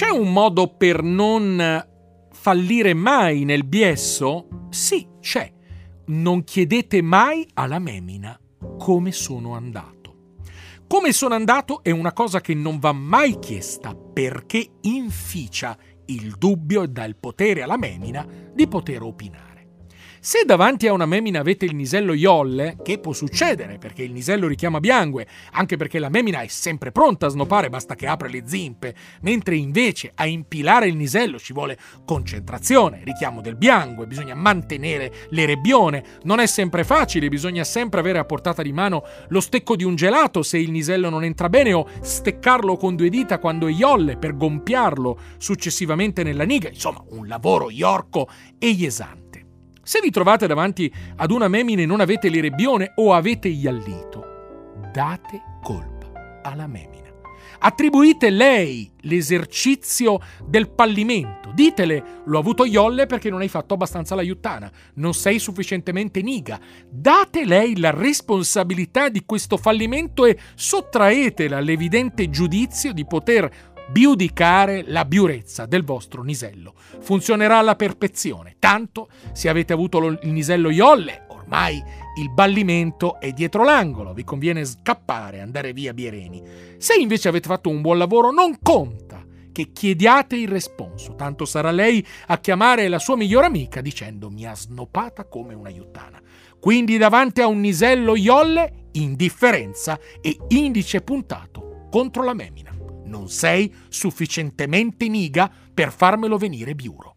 C'è un modo per non fallire mai nel biesso? Sì, c'è. Non chiedete mai alla memina come sono andato. Come sono andato è una cosa che non va mai chiesta perché inficia il dubbio e dà il potere alla memina di poter opinare. Se davanti a una memina avete il nisello iolle, che può succedere perché il nisello richiama biangue, anche perché la memina è sempre pronta a snopare, basta che apra le zimpe, mentre invece a impilare il nisello ci vuole concentrazione, richiamo del biangue, bisogna mantenere l'erebbione, non è sempre facile, bisogna sempre avere a portata di mano lo stecco di un gelato se il nisello non entra bene o steccarlo con due dita quando è iolle per gonfiarlo successivamente nella niga, insomma un lavoro iorco e iesante. Se vi trovate davanti ad una memine e non avete l'erebbione o avete iallito, date colpa alla memina. Attribuite lei l'esercizio del pallimento. Ditele, l'ho avuto iolle perché non hai fatto abbastanza l'aiutana, non sei sufficientemente niga. Date lei la responsabilità di questo fallimento e sottraetela all'evidente giudizio di poter biudicare la biurezza del vostro nisello. Funzionerà alla perfezione, tanto se avete avuto il nisello iolle, ormai il ballimento è dietro l'angolo, vi conviene scappare, andare via Biereni. Se invece avete fatto un buon lavoro, non conta che chiediate il responso, tanto sarà lei a chiamare la sua migliore amica dicendo mi ha snopata come una iuttana. Quindi davanti a un nisello iolle, indifferenza e indice puntato contro la memina non sei sufficientemente niga per farmelo venire biuro.